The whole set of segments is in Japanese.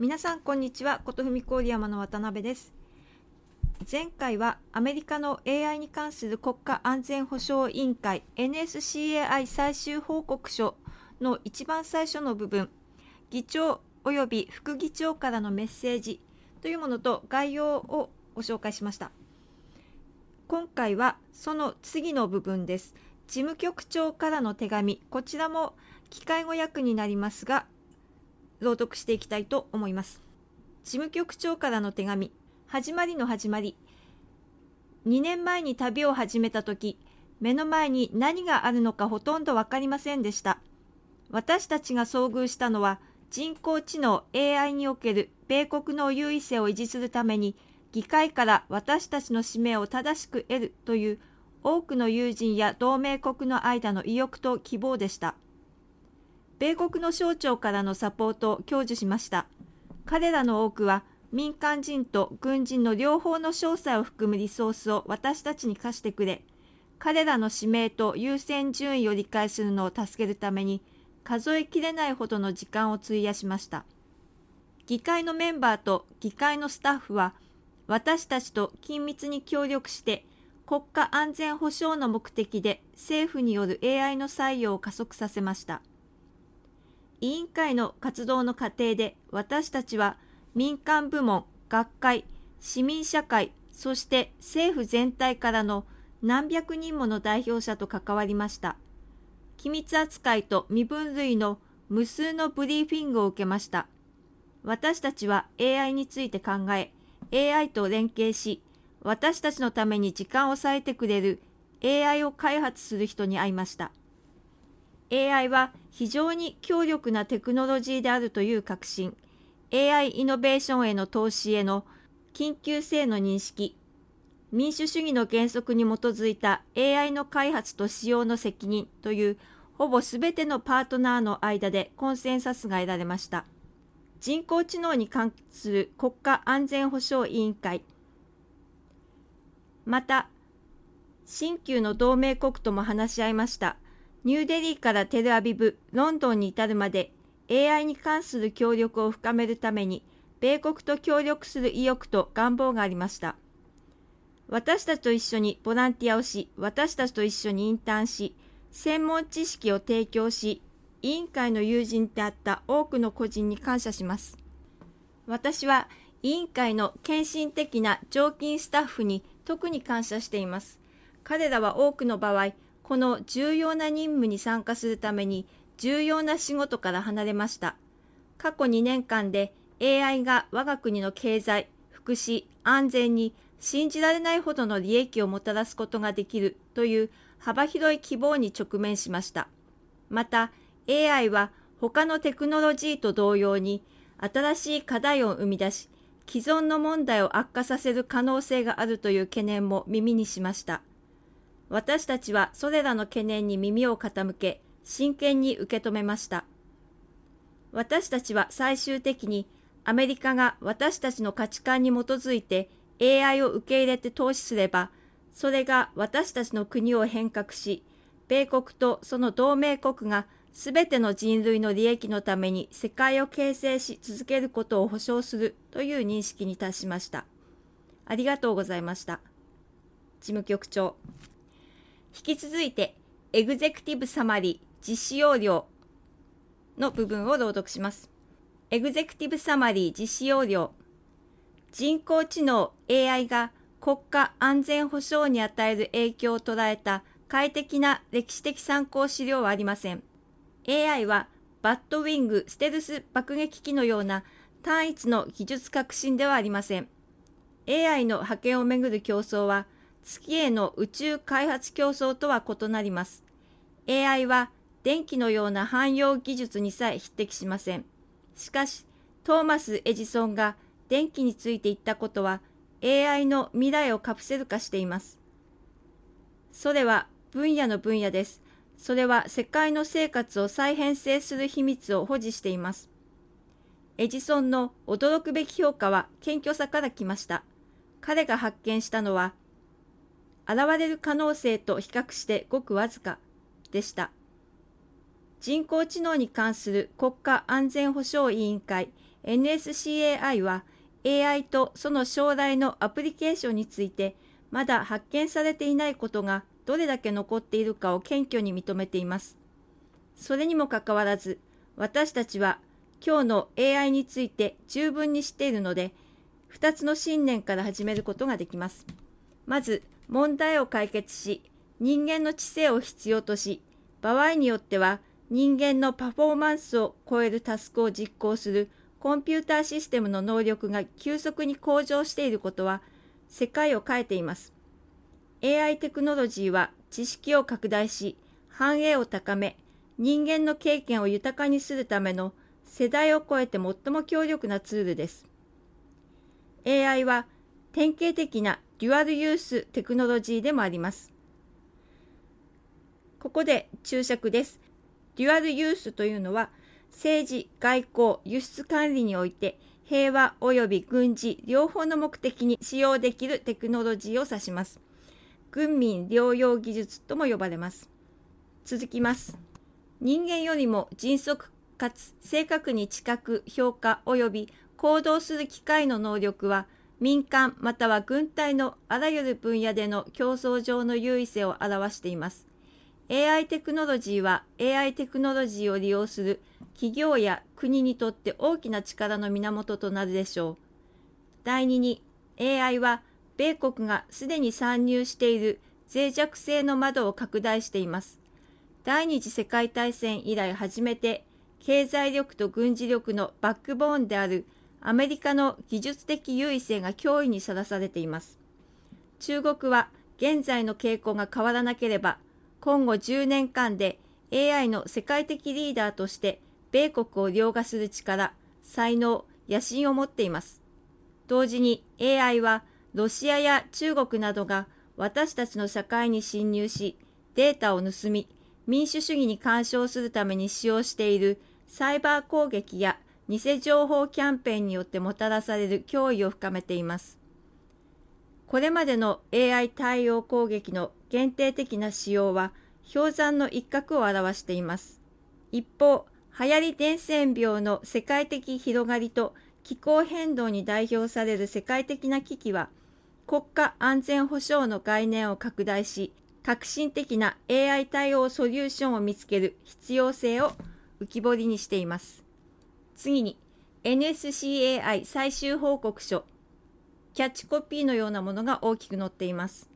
皆さんこんにちは。琴文郡山の渡辺です。前回はアメリカの AI に関する国家安全保障委員会 NSCAI 最終報告書の一番最初の部分議長及び副議長からのメッセージというものと概要をご紹介しました。今回はその次の部分です。事務局長からの手紙こちらも機械語訳になりますが朗読していきたいと思います。事務局長からの手紙。始まりの始まり。2年前に旅を始めた時目の前に何があるのかほとんど分かりませんでした。私たちが遭遇したのは人工知能 AI における米国の優位性を維持するために議会から私たちの使命を正しく得るという多くの友人や同盟国の間の意欲と希望でした。米国の省庁からのサポートを享受しました。彼らの多くは民間人と軍人の両方の詳細を含むリソースを私たちに貸してくれ、彼らの使命と優先順位を理解するのを助けるために数えきれないほどの時間を費やしました。議会のメンバーと議会のスタッフは私たちと緊密に協力して国家安全保障の目的で政府による AI の採用を加速させました。委員会の活動の過程で私たちは民間部門、学会、市民社会、そして政府全体からの何百人もの代表者と関わりました。機密扱いと身分類の無数のブリーフィングを受けました。私たちは AI について考え、AI と連携し、私たちのために時間を割いてくれる AI を開発する人に会いました。AI は非常に強力なテクノロジーであるという確信、AI イノベーションへの投資への緊急性の認識、民主主義の原則に基づいた AI の開発と使用の責任というほぼすべてのパートナーの間でコンセンサスが得られました。人工知能に関する国家安全保障委員会。また新旧の同盟国とも話し合いました。ニューデリーからテルアビブロンドンに至るまで AI に関する協力を深めるために米国と協力する意欲と願望がありました私たちと一緒にボランティアをし私たちと一緒にインターンし専門知識を提供し委員会の友人であった多くの個人に感謝します。私は委員会の献身的な常勤スタッフに特に感謝しています。彼らは多くの場合、この重要な任務に参加するために重要な仕事から離れました。過去2年間で AI が我が国の経済、福祉、安全に信じられないほどの利益をもたらすことができるという幅広い希望に直面しました。また、AI は他のテクノロジーと同様に新しい課題を生み出し、既存の問題を悪化させる可能性があるという懸念も耳にしました。私たちはそれらの懸念に耳を傾け、真剣に受け止めました。私たちは最終的にアメリカが私たちの価値観に基づいて AI を受け入れて投資すれば、それが私たちの国を変革し、米国とその同盟国がすべての人類の利益のために世界を形成し続けることを保証するという認識に達しました。ありがとうございました。事務局長。引き続いて、エグゼクティブサマリー実施要領の部分を朗読します。エグゼクティブサマリー実施要領。人工知能 AI が国家安全保障に与える影響を捉えた快適な歴史的参考資料はありません。AI はバッドウィングステルス爆撃機のような単一の技術革新ではありません。AI の覇権をめぐる競争は月への宇宙開発競争とは異なります。AI は電気のような汎用技術にさえ匹敵しません。しかし、トーマス・エジソンが電気について言ったことは AI の未来をカプセル化しています。それは分野の分野です。それは世界の生活を再編成する秘密を保持しています。エジソンの驚くべき評価は謙虚さから来ました。彼が発見したのは、現れる可能性と比較してごくわずかでした。人工知能に関する国家安全保障委員会 NSCAI は AI とその将来のアプリケーションについてまだ発見されていないことがどれだけ残っているかを謙虚に認めています。それにもかかわらず私たちは今日の AI について十分に知っているので2つの信念から始めることができます。まず問題を解決し人間の知性を必要とし場合によっては人間のパフォーマンスを超えるタスクを実行するコンピューターシステムの能力が急速に向上していることは世界を変えています。AI テクノロジーは知識を拡大し繁栄を高め人間の経験を豊かにするための世代を超えて最も強力なツールです。AI は典型的なデュアルユーステクノロジーでもあります。ここで注釈です。デュアルユースというのは政治、外交、輸出管理において平和及び軍事両方の目的に使用できるテクノロジーを指します。軍民療養技術とも呼ばれます。続きます。人間よりも迅速かつ正確に知覚、評価及び行動する機械の能力は民間または軍隊のあらゆる分野での競争上の優位性を表しています。AI テクノロジーは AI テクノロジーを利用する企業や国にとって大きな力の源となるでしょう。第2に AI は米国がすでに参入している脆弱性の窓を拡大しています。第二次世界大戦以来初めて経済力と軍事力のバックボーンであるアメリカの技術的優位性が脅威にさらされています。中国は現在の傾向が変わらなければ今後10年間で AI の世界的リーダーとして米国を凌駕する力、才能、野心を持っています。同時に AI はロシアや中国などが私たちの社会に侵入しデータを盗み民主主義に干渉するために使用しているサイバー攻撃や偽情報キャンペーンによってもたらされる脅威を深めています。これまでの AI 対応攻撃の限定的な使用は氷山の一角を表しています。一方、流行り伝染病の世界的広がりと気候変動に代表される世界的な危機は国家安全保障の概念を拡大し革新的な AI 対応ソリューションを見つける必要性を浮き彫りにしています。次に NSCAI 最終報告書キャッチコピーのようなものが大きく載っています。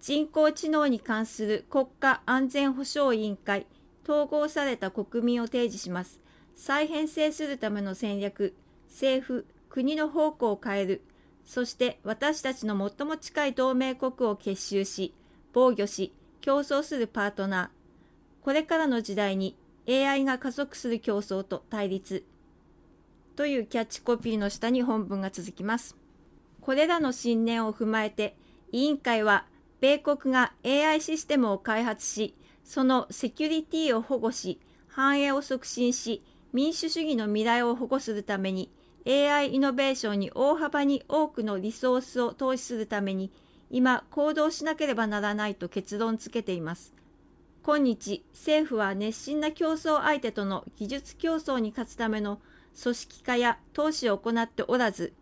人工知能に関する国家安全保障委員会統合された国民を提示します。再編成するための戦略、政府、国の方向を変える、そして私たちの最も近い同盟国を結集し、防御し、競争するパートナー。これからの時代に AI が加速する競争と対立。というキャッチコピーの下に本文が続きます。これらの信念を踏まえて、委員会は米国が AI システムを開発し、そのセキュリティを保護し、繁栄を促進し、民主主義の未来を保護するために、AI イノベーションに大幅に多くのリソースを投資するために今行動しなければならないと結論付けています。今日、政府は熱心な競争相手との技術競争に勝つための組織化や投資を行っておらず、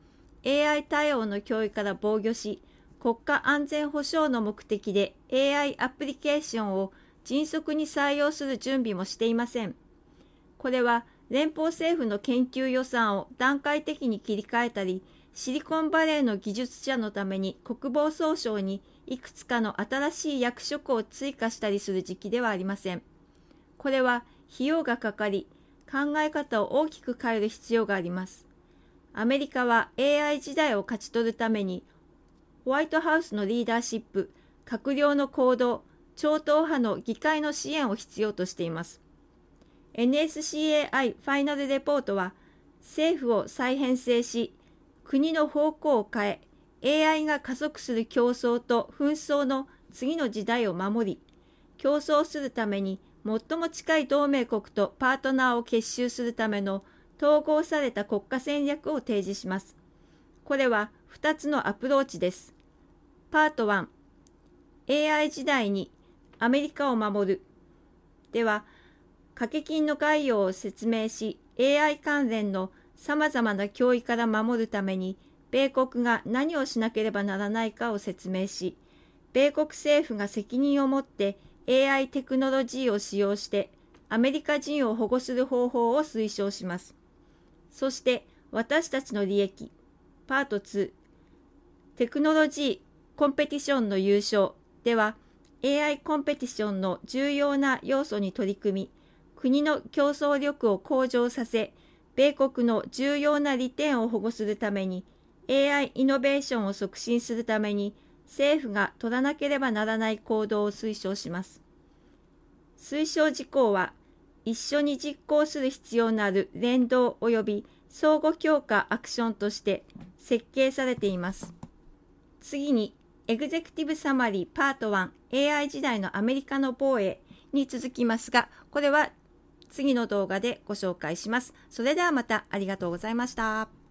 AI 対応の脅威から防御し、国家安全保障の目的で AI アプリケーションを迅速に採用する準備もしていません。これは連邦政府の研究予算を段階的に切り替えたり、シリコンバレーの技術者のために国防総省にいくつかの新しい役職を追加したりする時期ではありません。これは費用がかかり、考え方を大きく変える必要があります。アメリカは AI 時代を勝ち取るために、ホワイトハウスのリーダーシップ、閣僚の行動、超党派の議会の支援を必要としています。NSCAI ファイナルレポートは、政府を再編成し、国の方向を変え AI が加速する競争と紛争の次の時代を守り競争するために最も近い同盟国とパートナーを結集するための統合された国家戦略を提示します。これは2つのアプローチです。パート1 AI 時代にアメリカを守るでは掛け金の概要を説明し AI 関連の様々な脅威から守るために米国が何をしなければならないかを説明し、米国政府が責任を持って AI テクノロジーを使用してアメリカ人を保護する方法を推奨します。そして私たちの利益パート2テクノロジーコンペティションの優勝では AI コンペティションの重要な要素に取り組み国の競争力を向上させ米国の重要な利点を保護するために AI イノベーションを促進するために政府が取らなければならない行動を推奨します。推奨事項は、一緒に実行する必要のある連動及び相互強化アクションとして設計されています。次に、エグゼクティブサマリーパート 1AI 時代のアメリカの防衛に続きますが、これは次の動画でご紹介します。それではまたありがとうございました。